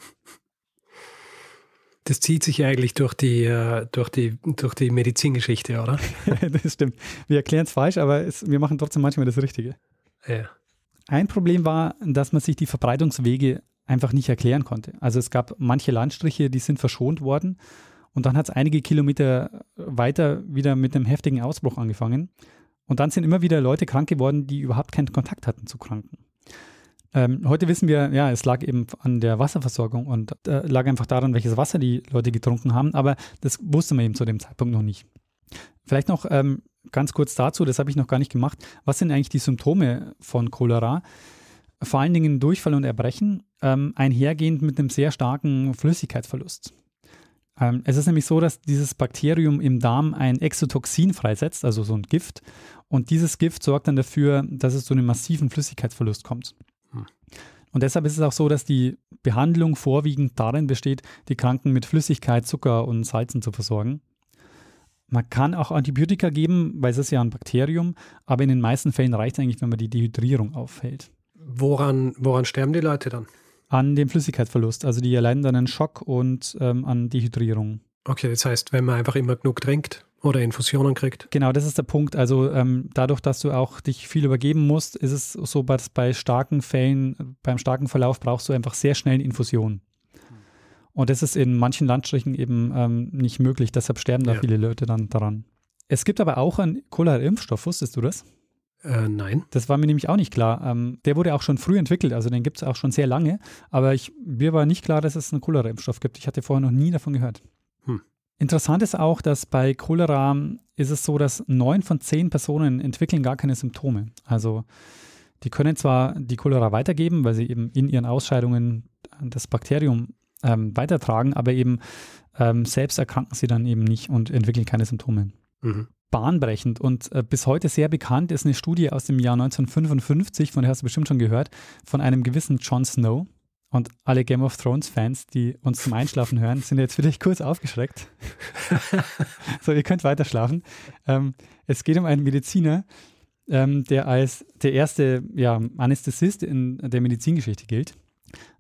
Das zieht sich eigentlich durch die, äh, durch die, durch die Medizingeschichte, oder? das stimmt. Wir erklären es falsch, aber es, wir machen trotzdem manchmal das Richtige. Ja. Ein Problem war, dass man sich die Verbreitungswege einfach nicht erklären konnte. Also es gab manche Landstriche, die sind verschont worden und dann hat es einige Kilometer weiter wieder mit einem heftigen Ausbruch angefangen. Und dann sind immer wieder Leute krank geworden, die überhaupt keinen Kontakt hatten zu Kranken. Ähm, heute wissen wir, ja, es lag eben an der Wasserversorgung und äh, lag einfach daran, welches Wasser die Leute getrunken haben, aber das wusste man eben zu dem Zeitpunkt noch nicht. Vielleicht noch ähm, ganz kurz dazu, das habe ich noch gar nicht gemacht. Was sind eigentlich die Symptome von Cholera? Vor allen Dingen Durchfall und Erbrechen, ähm, einhergehend mit einem sehr starken Flüssigkeitsverlust. Ähm, es ist nämlich so, dass dieses Bakterium im Darm ein Exotoxin freisetzt, also so ein Gift. Und dieses Gift sorgt dann dafür, dass es zu einem massiven Flüssigkeitsverlust kommt. Und deshalb ist es auch so, dass die Behandlung vorwiegend darin besteht, die Kranken mit Flüssigkeit, Zucker und Salzen zu versorgen. Man kann auch Antibiotika geben, weil es ist ja ein Bakterium, aber in den meisten Fällen reicht es eigentlich, wenn man die Dehydrierung aufhält. Woran, woran sterben die Leute dann? An dem Flüssigkeitsverlust. Also die erleiden dann einen Schock und ähm, an Dehydrierung. Okay, das heißt, wenn man einfach immer genug trinkt, oder Infusionen kriegt. Genau, das ist der Punkt. Also ähm, dadurch, dass du auch dich viel übergeben musst, ist es so, dass bei starken Fällen, beim starken Verlauf brauchst du einfach sehr schnell Infusionen. Und das ist in manchen Landstrichen eben ähm, nicht möglich. Deshalb sterben da ja. viele Leute dann daran. Es gibt aber auch einen Cholera-Impfstoff, wusstest du das? Äh, nein. Das war mir nämlich auch nicht klar. Ähm, der wurde auch schon früh entwickelt, also den gibt es auch schon sehr lange. Aber ich, mir war nicht klar, dass es einen Cholera-Impfstoff gibt. Ich hatte vorher noch nie davon gehört. Interessant ist auch, dass bei Cholera ist es so, dass neun von zehn Personen entwickeln gar keine Symptome. Also die können zwar die Cholera weitergeben, weil sie eben in ihren Ausscheidungen das Bakterium ähm, weitertragen, aber eben ähm, selbst erkranken sie dann eben nicht und entwickeln keine Symptome. Mhm. Bahnbrechend und äh, bis heute sehr bekannt ist eine Studie aus dem Jahr 1955, von der hast du bestimmt schon gehört, von einem gewissen John Snow. Und alle Game of Thrones-Fans, die uns zum Einschlafen hören, sind jetzt vielleicht kurz aufgeschreckt. so, ihr könnt weiter schlafen. Ähm, es geht um einen Mediziner, ähm, der als der erste ja, Anästhesist in der Medizingeschichte gilt,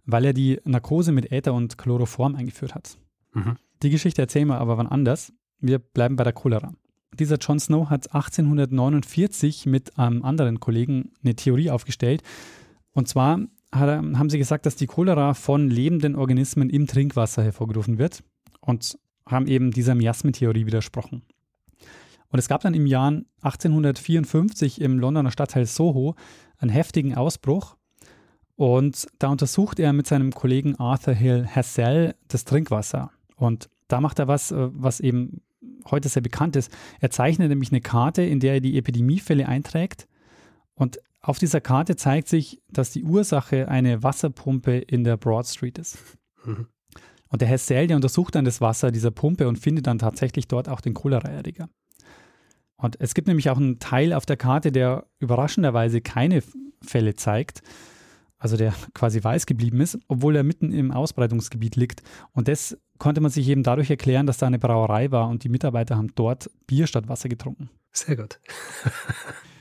weil er die Narkose mit Äther und Chloroform eingeführt hat. Mhm. Die Geschichte erzählen wir aber wann anders. Wir bleiben bei der Cholera. Dieser John Snow hat 1849 mit einem anderen Kollegen eine Theorie aufgestellt. Und zwar haben sie gesagt, dass die Cholera von lebenden Organismen im Trinkwasser hervorgerufen wird und haben eben dieser Miasmentheorie widersprochen. Und es gab dann im Jahr 1854 im Londoner Stadtteil Soho einen heftigen Ausbruch. Und da untersucht er mit seinem Kollegen Arthur Hill Hassell das Trinkwasser. Und da macht er was, äh, was eben heute sehr bekannt ist. Er zeichnet nämlich eine Karte, in der er die Epidemiefälle einträgt. Und auf dieser Karte zeigt sich, dass die Ursache eine Wasserpumpe in der Broad Street ist. Mhm. Und der Herr Sell, der untersucht dann das Wasser dieser Pumpe und findet dann tatsächlich dort auch den Choleraerreger. Und es gibt nämlich auch einen Teil auf der Karte, der überraschenderweise keine Fälle zeigt, also der quasi weiß geblieben ist, obwohl er mitten im Ausbreitungsgebiet liegt. Und das konnte man sich eben dadurch erklären, dass da eine Brauerei war und die Mitarbeiter haben dort Bier statt Wasser getrunken. Sehr gut.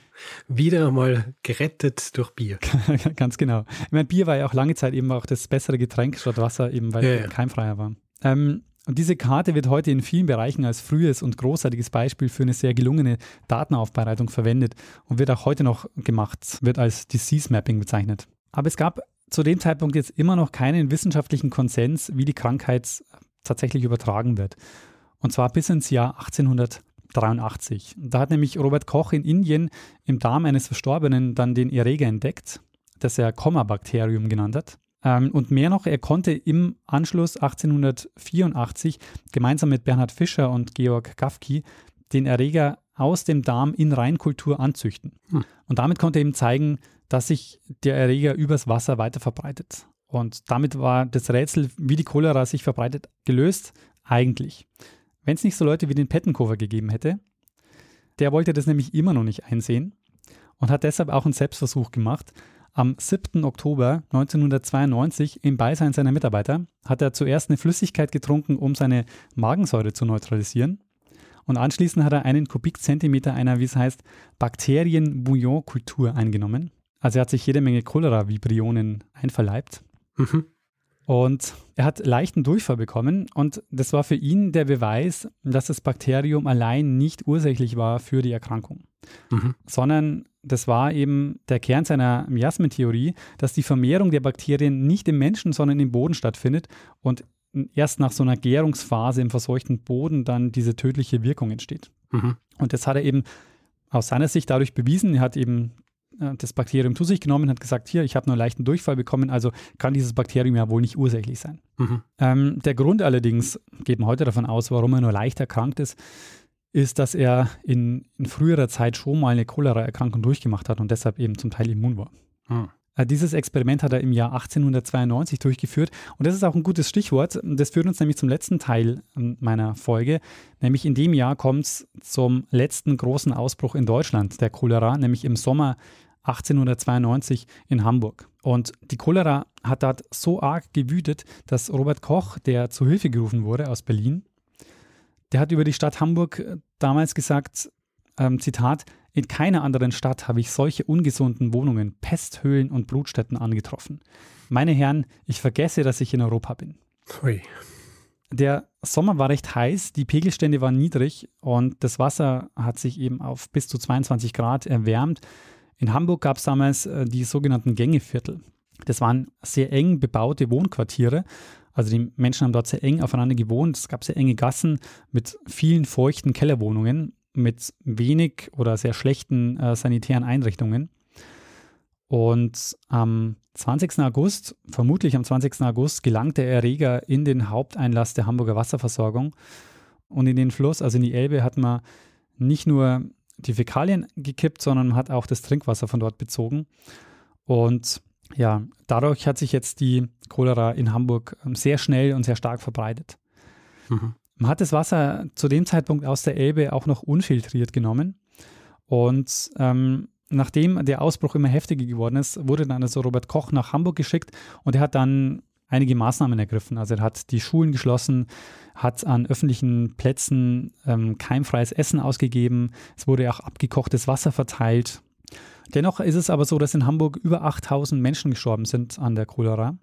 wieder einmal gerettet durch Bier. Ganz genau. Ich meine, Bier war ja auch lange Zeit eben auch das bessere Getränk statt Wasser, eben weil ja, ja. keimfreier war. Ähm, und diese Karte wird heute in vielen Bereichen als frühes und großartiges Beispiel für eine sehr gelungene Datenaufbereitung verwendet und wird auch heute noch gemacht, wird als Disease Mapping bezeichnet. Aber es gab zu dem Zeitpunkt jetzt immer noch keinen wissenschaftlichen Konsens, wie die Krankheit tatsächlich übertragen wird. Und zwar bis ins Jahr 1800. 83. Da hat nämlich Robert Koch in Indien im Darm eines Verstorbenen dann den Erreger entdeckt, das er Komma-Bakterium genannt hat. Ähm, und mehr noch, er konnte im Anschluss 1884 gemeinsam mit Bernhard Fischer und Georg Gafki den Erreger aus dem Darm in Reinkultur anzüchten. Hm. Und damit konnte er eben zeigen, dass sich der Erreger übers Wasser weiter verbreitet. Und damit war das Rätsel, wie die Cholera sich verbreitet, gelöst, eigentlich. Wenn es nicht so Leute wie den Pettenkofer gegeben hätte, der wollte das nämlich immer noch nicht einsehen und hat deshalb auch einen Selbstversuch gemacht. Am 7. Oktober 1992 im Beisein seiner Mitarbeiter hat er zuerst eine Flüssigkeit getrunken, um seine Magensäure zu neutralisieren. Und anschließend hat er einen Kubikzentimeter einer, wie es heißt, Bakterien-Bouillon-Kultur eingenommen. Also er hat sich jede Menge Cholera-Vibrionen einverleibt. Mhm. Und er hat leichten Durchfall bekommen und das war für ihn der Beweis, dass das Bakterium allein nicht ursächlich war für die Erkrankung, mhm. sondern das war eben der Kern seiner Miasmentheorie, dass die Vermehrung der Bakterien nicht im Menschen, sondern im Boden stattfindet und erst nach so einer Gärungsphase im verseuchten Boden dann diese tödliche Wirkung entsteht. Mhm. Und das hat er eben aus seiner Sicht dadurch bewiesen. Er hat eben das Bakterium zu sich genommen, hat gesagt, hier, ich habe nur leichten Durchfall bekommen, also kann dieses Bakterium ja wohl nicht ursächlich sein. Mhm. Ähm, der Grund allerdings, geht man heute davon aus, warum er nur leicht erkrankt ist, ist, dass er in, in früherer Zeit schon mal eine Cholera-Erkrankung durchgemacht hat und deshalb eben zum Teil immun war. Mhm. Dieses Experiment hat er im Jahr 1892 durchgeführt und das ist auch ein gutes Stichwort. Das führt uns nämlich zum letzten Teil ähm, meiner Folge, nämlich in dem Jahr kommt es zum letzten großen Ausbruch in Deutschland der Cholera, nämlich im Sommer 1892 in Hamburg. Und die Cholera hat dort so arg gewütet, dass Robert Koch, der zu Hilfe gerufen wurde aus Berlin, der hat über die Stadt Hamburg äh, damals gesagt, ähm, Zitat, in keiner anderen Stadt habe ich solche ungesunden Wohnungen, Pesthöhlen und Blutstätten angetroffen. Meine Herren, ich vergesse, dass ich in Europa bin. Hui. Der Sommer war recht heiß, die Pegelstände waren niedrig und das Wasser hat sich eben auf bis zu 22 Grad erwärmt. In Hamburg gab es damals äh, die sogenannten Gängeviertel. Das waren sehr eng bebaute Wohnquartiere. Also die Menschen haben dort sehr eng aufeinander gewohnt. Es gab sehr enge Gassen mit vielen feuchten Kellerwohnungen, mit wenig oder sehr schlechten äh, sanitären Einrichtungen. Und am 20. August, vermutlich am 20. August, gelangt der Erreger in den Haupteinlass der Hamburger Wasserversorgung. Und in den Fluss, also in die Elbe, hat man nicht nur die Fäkalien gekippt, sondern man hat auch das Trinkwasser von dort bezogen. Und ja, dadurch hat sich jetzt die Cholera in Hamburg ähm, sehr schnell und sehr stark verbreitet. Mhm. Man hat das Wasser zu dem Zeitpunkt aus der Elbe auch noch unfiltriert genommen. Und ähm, nachdem der Ausbruch immer heftiger geworden ist, wurde dann also Robert Koch nach Hamburg geschickt und er hat dann einige Maßnahmen ergriffen. Also er hat die Schulen geschlossen, hat an öffentlichen Plätzen ähm, keimfreies Essen ausgegeben, es wurde auch abgekochtes Wasser verteilt. Dennoch ist es aber so, dass in Hamburg über 8000 Menschen gestorben sind an der Cholera.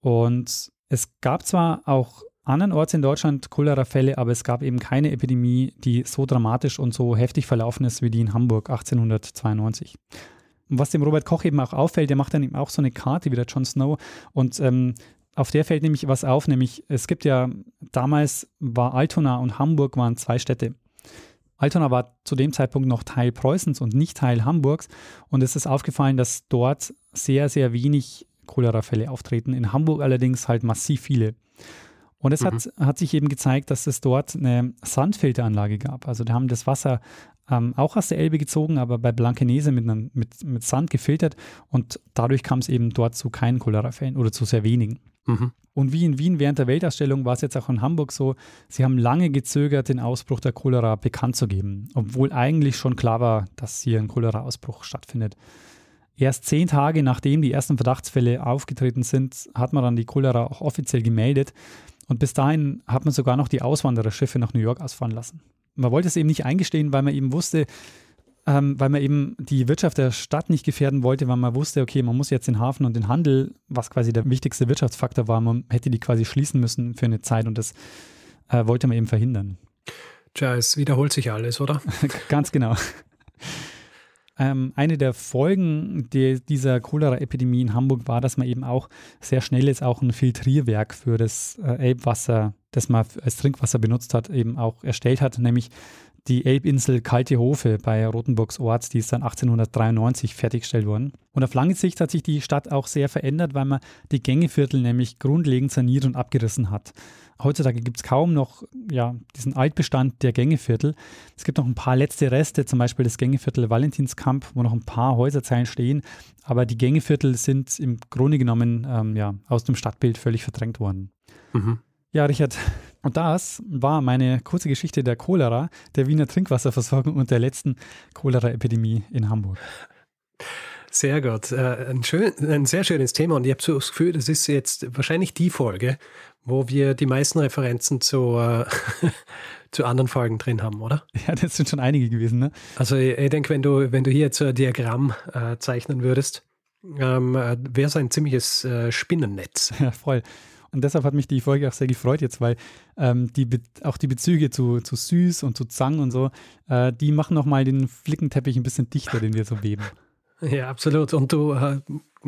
Und es gab zwar auch andernorts in Deutschland Cholera-Fälle, aber es gab eben keine Epidemie, die so dramatisch und so heftig verlaufen ist wie die in Hamburg 1892. Und was dem Robert Koch eben auch auffällt, der macht dann eben auch so eine Karte wie der Jon Snow und ähm, auf der fällt nämlich was auf, nämlich es gibt ja, damals war Altona und Hamburg waren zwei Städte. Altona war zu dem Zeitpunkt noch Teil Preußens und nicht Teil Hamburgs und es ist aufgefallen, dass dort sehr, sehr wenig Cholera-Fälle auftreten, in Hamburg allerdings halt massiv viele. Und es mhm. hat, hat sich eben gezeigt, dass es dort eine Sandfilteranlage gab. Also die haben das Wasser ähm, auch aus der Elbe gezogen, aber bei Blankenese mit, mit, mit Sand gefiltert und dadurch kam es eben dort zu keinen Cholera-Fällen oder zu sehr wenigen. Mhm. Und wie in Wien während der Weltausstellung war es jetzt auch in Hamburg so, sie haben lange gezögert, den Ausbruch der Cholera bekannt zu geben, obwohl eigentlich schon klar war, dass hier ein Cholera-Ausbruch stattfindet. Erst zehn Tage nachdem die ersten Verdachtsfälle aufgetreten sind, hat man dann die Cholera auch offiziell gemeldet. Und bis dahin hat man sogar noch die Auswandererschiffe nach New York ausfahren lassen. Man wollte es eben nicht eingestehen, weil man eben wusste, ähm, weil man eben die Wirtschaft der Stadt nicht gefährden wollte, weil man wusste, okay, man muss jetzt den Hafen und den Handel, was quasi der wichtigste Wirtschaftsfaktor war, man hätte die quasi schließen müssen für eine Zeit und das äh, wollte man eben verhindern. Tja, es wiederholt sich alles, oder? Ganz genau. Ähm, eine der Folgen die, dieser Cholera-Epidemie in Hamburg war, dass man eben auch sehr schnell jetzt auch ein Filtrierwerk für das äh, Elbwasser, das man als Trinkwasser benutzt hat, eben auch erstellt hat, nämlich die Elbinsel Kalte Hofe bei Rothenburgs Ort, die ist dann 1893 fertiggestellt worden. Und auf lange Sicht hat sich die Stadt auch sehr verändert, weil man die Gängeviertel nämlich grundlegend saniert und abgerissen hat. Heutzutage gibt es kaum noch ja, diesen Altbestand der Gängeviertel. Es gibt noch ein paar letzte Reste, zum Beispiel das Gängeviertel Valentinskamp, wo noch ein paar Häuserzeilen stehen. Aber die Gängeviertel sind im Grunde genommen ähm, ja, aus dem Stadtbild völlig verdrängt worden. Mhm. Ja, Richard, und das war meine kurze Geschichte der Cholera, der Wiener Trinkwasserversorgung und der letzten Cholera-Epidemie in Hamburg. Sehr gut. Äh, ein, schön, ein sehr schönes Thema und ich habe so das Gefühl, das ist jetzt wahrscheinlich die Folge, wo wir die meisten Referenzen zu, äh, zu anderen Folgen drin haben, oder? Ja, das sind schon einige gewesen, ne? Also ich, ich denke, wenn du, wenn du hier jetzt ein Diagramm äh, zeichnen würdest, ähm, äh, wäre es ein ziemliches äh, Spinnennetz. Ja, voll. Und deshalb hat mich die Folge auch sehr gefreut jetzt, weil ähm, die auch die Bezüge zu, zu Süß und zu Zang und so, äh, die machen nochmal den Flickenteppich ein bisschen dichter, den wir so weben. Ja, absolut. Und du äh,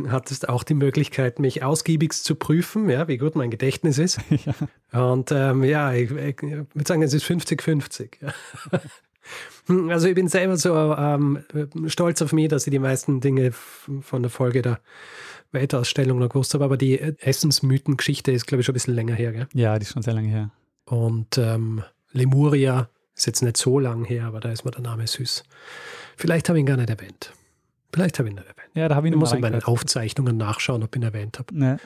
hattest auch die Möglichkeit, mich ausgiebigst zu prüfen, ja, wie gut mein Gedächtnis ist. ja. Und ähm, ja, ich, ich, würde sagen, es ist 50-50. Also ich bin selber so ähm, stolz auf mich, dass ich die meisten Dinge von der Folge der Weltausstellung noch gewusst habe, aber die Essensmythen-Geschichte ist, glaube ich, schon ein bisschen länger her. Gell? Ja, die ist schon sehr lange her. Und ähm, Lemuria ist jetzt nicht so lang her, aber da ist mir der Name süß. Vielleicht habe ich ihn gar nicht erwähnt. Vielleicht habe ich ihn nicht erwähnt. Ja, da habe ich ihn Ich muss in meinen Aufzeichnungen nachschauen, ob ich ihn erwähnt habe. Nee.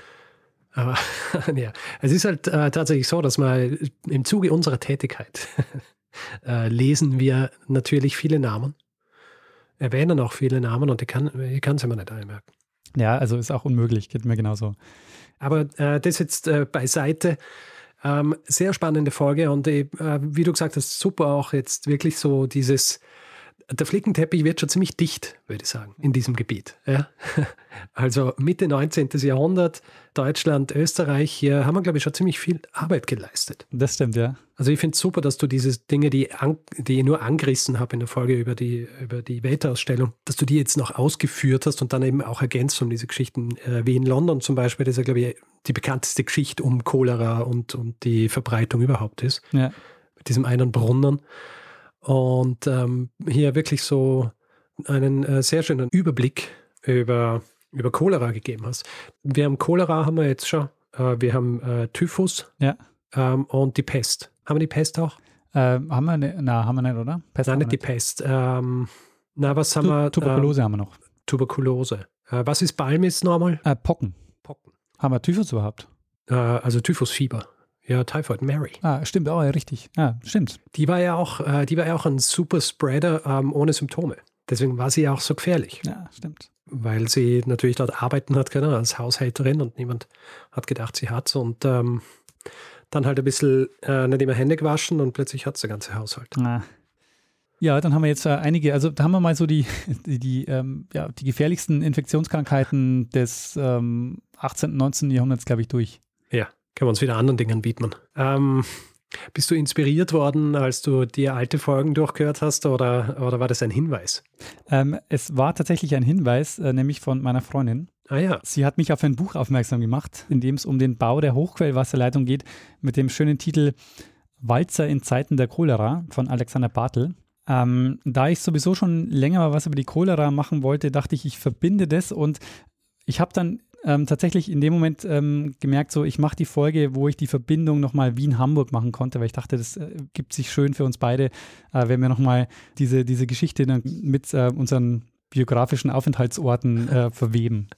Aber ja, es ist halt äh, tatsächlich so, dass wir im Zuge unserer Tätigkeit äh, lesen wir natürlich viele Namen, erwähnen auch viele Namen und ich kann es immer nicht einmerken. Ja, also ist auch unmöglich, geht mir genauso. Aber äh, das jetzt äh, beiseite. Ähm, sehr spannende Folge und äh, wie du gesagt hast, super auch jetzt wirklich so dieses der Flickenteppich wird schon ziemlich dicht, würde ich sagen, in diesem Gebiet. Ja? Also Mitte 19. Jahrhundert, Deutschland, Österreich, hier haben wir, glaube ich, schon ziemlich viel Arbeit geleistet. Das stimmt, ja. Also ich finde es super, dass du diese Dinge, die, an, die ich nur angerissen habe in der Folge über die, über die Weltausstellung, dass du die jetzt noch ausgeführt hast und dann eben auch ergänzt um diese Geschichten, äh, wie in London zum Beispiel, das ist ja, glaube ich, die bekannteste Geschichte um Cholera und, und die Verbreitung überhaupt ist. Ja. Mit diesem einen Brunnen und ähm, hier wirklich so einen äh, sehr schönen Überblick über, über Cholera gegeben hast. Wir haben Cholera, haben wir jetzt schon. Äh, wir haben äh, Typhus ja. ähm, und die Pest. Haben wir die Pest auch? Ähm, haben wir ne, na, haben wir nicht, oder? Pest Nein, nicht die Pest. Ähm, na, was haben tu wir? Tuberkulose haben wir noch. Tuberkulose. Äh, was ist Balmis normal? Äh, Pocken. Pocken. Haben wir Typhus überhaupt? Äh, also Typhusfieber. Ja, Typhoid Mary. Ah, stimmt, auch, ja, richtig. Ja, stimmt. Die war ja auch, äh, die war ja auch ein Superspreader ähm, ohne Symptome. Deswegen war sie auch so gefährlich. Ja, stimmt. Weil sie natürlich dort arbeiten hat können als Haushälterin und niemand hat gedacht, sie hat's. Und ähm, dann halt ein bisschen äh, nicht immer Hände gewaschen und plötzlich hat es der ganze Haushalt. Na. Ja, dann haben wir jetzt äh, einige, also da haben wir mal so die, die, die, ähm, ja, die gefährlichsten Infektionskrankheiten des ähm, 18., 19. Jahrhunderts, glaube ich, durch. Ja, können wir uns wieder anderen Dingen widmen. Ähm, bist du inspiriert worden, als du dir alte Folgen durchgehört hast oder, oder war das ein Hinweis? Ähm, es war tatsächlich ein Hinweis, äh, nämlich von meiner Freundin. Ah ja. Sie hat mich auf ein Buch aufmerksam gemacht, in dem es um den Bau der Hochquellwasserleitung geht, mit dem schönen Titel Walzer in Zeiten der Cholera von Alexander Bartel. Ähm, da ich sowieso schon länger mal was über die Cholera machen wollte, dachte ich, ich verbinde das und ich habe dann ähm, tatsächlich in dem Moment ähm, gemerkt, so ich mache die Folge, wo ich die Verbindung nochmal Wien-Hamburg machen konnte, weil ich dachte, das äh, gibt sich schön für uns beide, äh, wenn wir nochmal diese, diese Geschichte mit äh, unseren biografischen Aufenthaltsorten äh, verweben.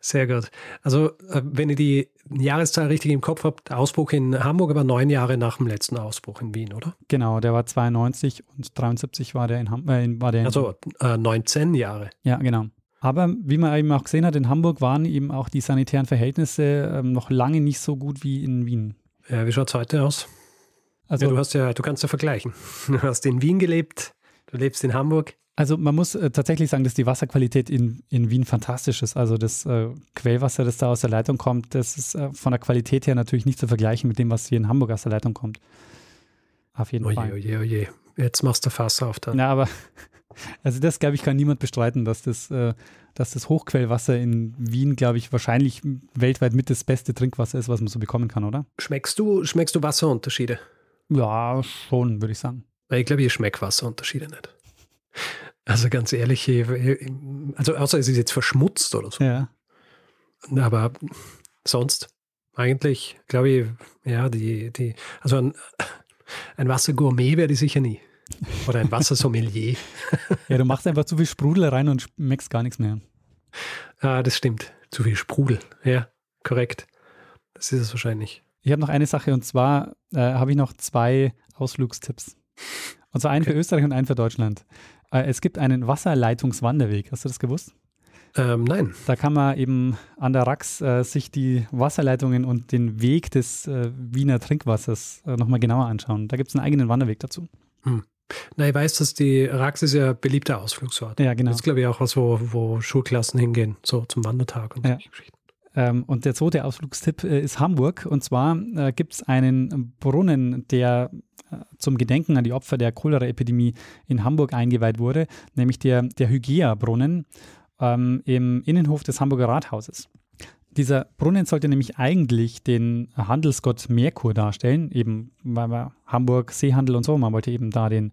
Sehr gut. Also, äh, wenn ihr die Jahreszahl richtig im Kopf habt, der Ausbruch in Hamburg war neun Jahre nach dem letzten Ausbruch in Wien, oder? Genau, der war 92 und 73 war der in Hamburg. Äh, war der also äh, 19 Jahre. Ja, genau. Aber wie man eben auch gesehen hat, in Hamburg waren eben auch die sanitären Verhältnisse ähm, noch lange nicht so gut wie in Wien. Ja, wie schaut es heute aus? Also, ja, du hast ja, du kannst ja vergleichen. Du hast in Wien gelebt, du lebst in Hamburg. Also man muss äh, tatsächlich sagen, dass die Wasserqualität in, in Wien fantastisch ist. Also das äh, Quellwasser, das da aus der Leitung kommt, das ist äh, von der Qualität her natürlich nicht zu vergleichen mit dem, was hier in Hamburg aus der Leitung kommt. Auf jeden oje, Fall. Oje, oje. Jetzt machst du Fass auf dann. Ja, aber also das, glaube ich, kann niemand bestreiten, dass das, äh, dass das Hochquellwasser in Wien, glaube ich, wahrscheinlich weltweit mit das beste Trinkwasser ist, was man so bekommen kann, oder? Schmeckst du, schmeckst du Wasserunterschiede? Ja, schon, würde ich sagen. Ich glaube, ich schmecke Wasserunterschiede nicht. Also ganz ehrlich, also außer es ist jetzt verschmutzt oder so. Ja. Aber sonst eigentlich, glaube ich, ja, die, die, also ein, ein Wassergourmet werde ich sicher nie. Oder ein Wassersommelier. ja, du machst einfach zu viel Sprudel rein und schmeckst gar nichts mehr. Ah, das stimmt. Zu viel Sprudel. Ja, korrekt. Das ist es wahrscheinlich. Ich habe noch eine Sache und zwar äh, habe ich noch zwei Ausflugstipps. Und zwar einen okay. für Österreich und einen für Deutschland. Äh, es gibt einen Wasserleitungswanderweg. Hast du das gewusst? Ähm, nein. Da kann man eben an der Rax äh, sich die Wasserleitungen und den Weg des äh, Wiener Trinkwassers äh, nochmal genauer anschauen. Da gibt es einen eigenen Wanderweg dazu. Hm. Na, ich weiß, dass die Rax ist ja ein beliebter Ausflugsort. Ja, genau. Das ist, glaube ich, auch was, wo, wo Schulklassen hingehen, so zum Wandertag und ja. solche Geschichten. Ähm, und der zweite Ausflugstipp äh, ist Hamburg. Und zwar äh, gibt es einen Brunnen, der zum Gedenken an die Opfer der Cholera-Epidemie in Hamburg eingeweiht wurde, nämlich der, der Hygieia-Brunnen ähm, im Innenhof des Hamburger Rathauses. Dieser Brunnen sollte nämlich eigentlich den Handelsgott Merkur darstellen, eben weil man Hamburg Seehandel und so, man wollte eben da den,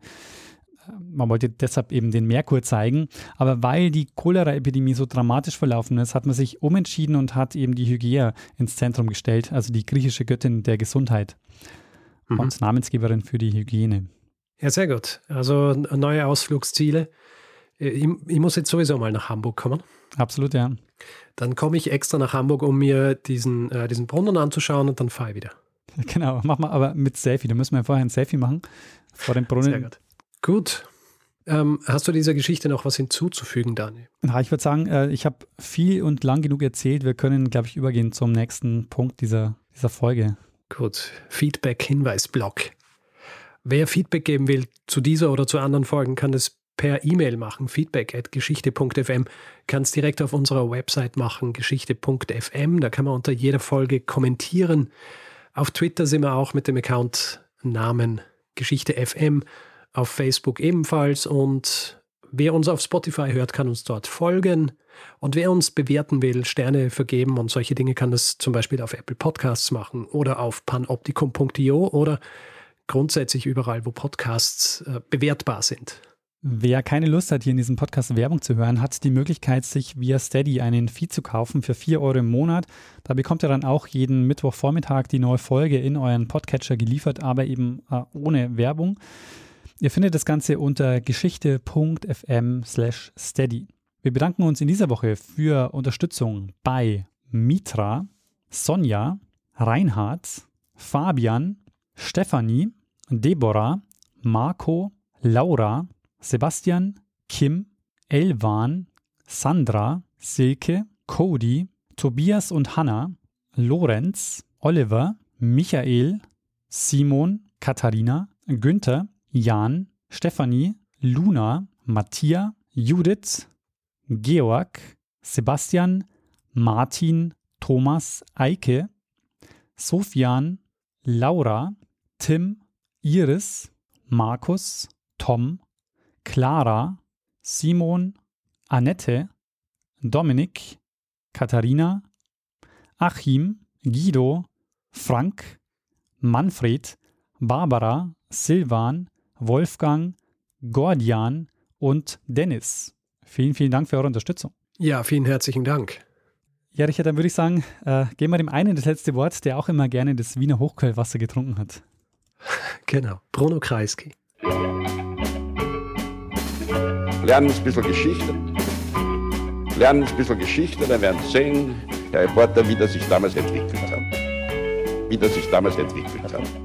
äh, man wollte deshalb eben den Merkur zeigen. Aber weil die Cholera-Epidemie so dramatisch verlaufen ist, hat man sich umentschieden und hat eben die Hygieia ins Zentrum gestellt, also die griechische Göttin der Gesundheit mhm. und Namensgeberin für die Hygiene. Ja, sehr gut. Also neue Ausflugsziele. Äh, ich, ich, muss jetzt sowieso mal nach Hamburg kommen. Absolut, ja. Dann komme ich extra nach Hamburg, um mir diesen, äh, diesen Brunnen anzuschauen und dann fahre ich wieder. Genau, mach mal aber mit Selfie. Da müssen wir vorher ein Selfie machen vor dem Brunnen. Sehr gut. Gut. Ähm, hast du dieser Geschichte noch was hinzuzufügen, Daniel? Ja, ich würde sagen, äh, ich habe viel und lang genug erzählt. Wir können, glaube ich, übergehen zum nächsten Punkt dieser, dieser Folge. Gut, Feedback-Hinweis-Blog. Wer Feedback geben will zu dieser oder zu anderen Folgen, kann es per E-Mail machen, feedback.geschichte.fm. Kann es direkt auf unserer Website machen, geschichte.fm. Da kann man unter jeder Folge kommentieren. Auf Twitter sind wir auch mit dem Account Namen Geschichte.fm. Auf Facebook ebenfalls. Und wer uns auf Spotify hört, kann uns dort folgen. Und wer uns bewerten will, Sterne vergeben und solche Dinge, kann das zum Beispiel auf Apple Podcasts machen oder auf panoptikum.io oder grundsätzlich überall, wo Podcasts äh, bewertbar sind. Wer keine Lust hat, hier in diesem Podcast Werbung zu hören, hat die Möglichkeit, sich via Steady einen Feed zu kaufen für 4 Euro im Monat. Da bekommt ihr dann auch jeden Mittwochvormittag die neue Folge in euren Podcatcher geliefert, aber eben äh, ohne Werbung. Ihr findet das Ganze unter geschichte.fm slash steady. Wir bedanken uns in dieser Woche für Unterstützung bei Mitra, Sonja, Reinhard, Fabian, Stefanie, Deborah, Marco, Laura, Sebastian, Kim, Elvan, Sandra, Silke, Cody, Tobias und Hannah, Lorenz, Oliver, Michael, Simon, Katharina, Günther, Jan, Stefanie, Luna, Matthias, Judith, Georg, Sebastian, Martin, Thomas, Eike, Sofian, Laura, Tim, Iris, Markus, Tom, Clara, Simon, Annette, Dominik, Katharina, Achim, Guido, Frank, Manfred, Barbara, Silvan, Wolfgang, Gordian und Dennis. Vielen, vielen Dank für eure Unterstützung. Ja, vielen herzlichen Dank. Ja, Richard, dann würde ich sagen, äh, geben wir dem einen das letzte Wort, der auch immer gerne das Wiener Hochquellwasser getrunken hat. Genau, Bruno Kreisky. Lernen ein bisschen Geschichte. Lernen ein bisschen Geschichte, dann werden Sie sehen, der Reporter, wie das sich damals entwickelt hat. Wie das sich damals entwickelt hat.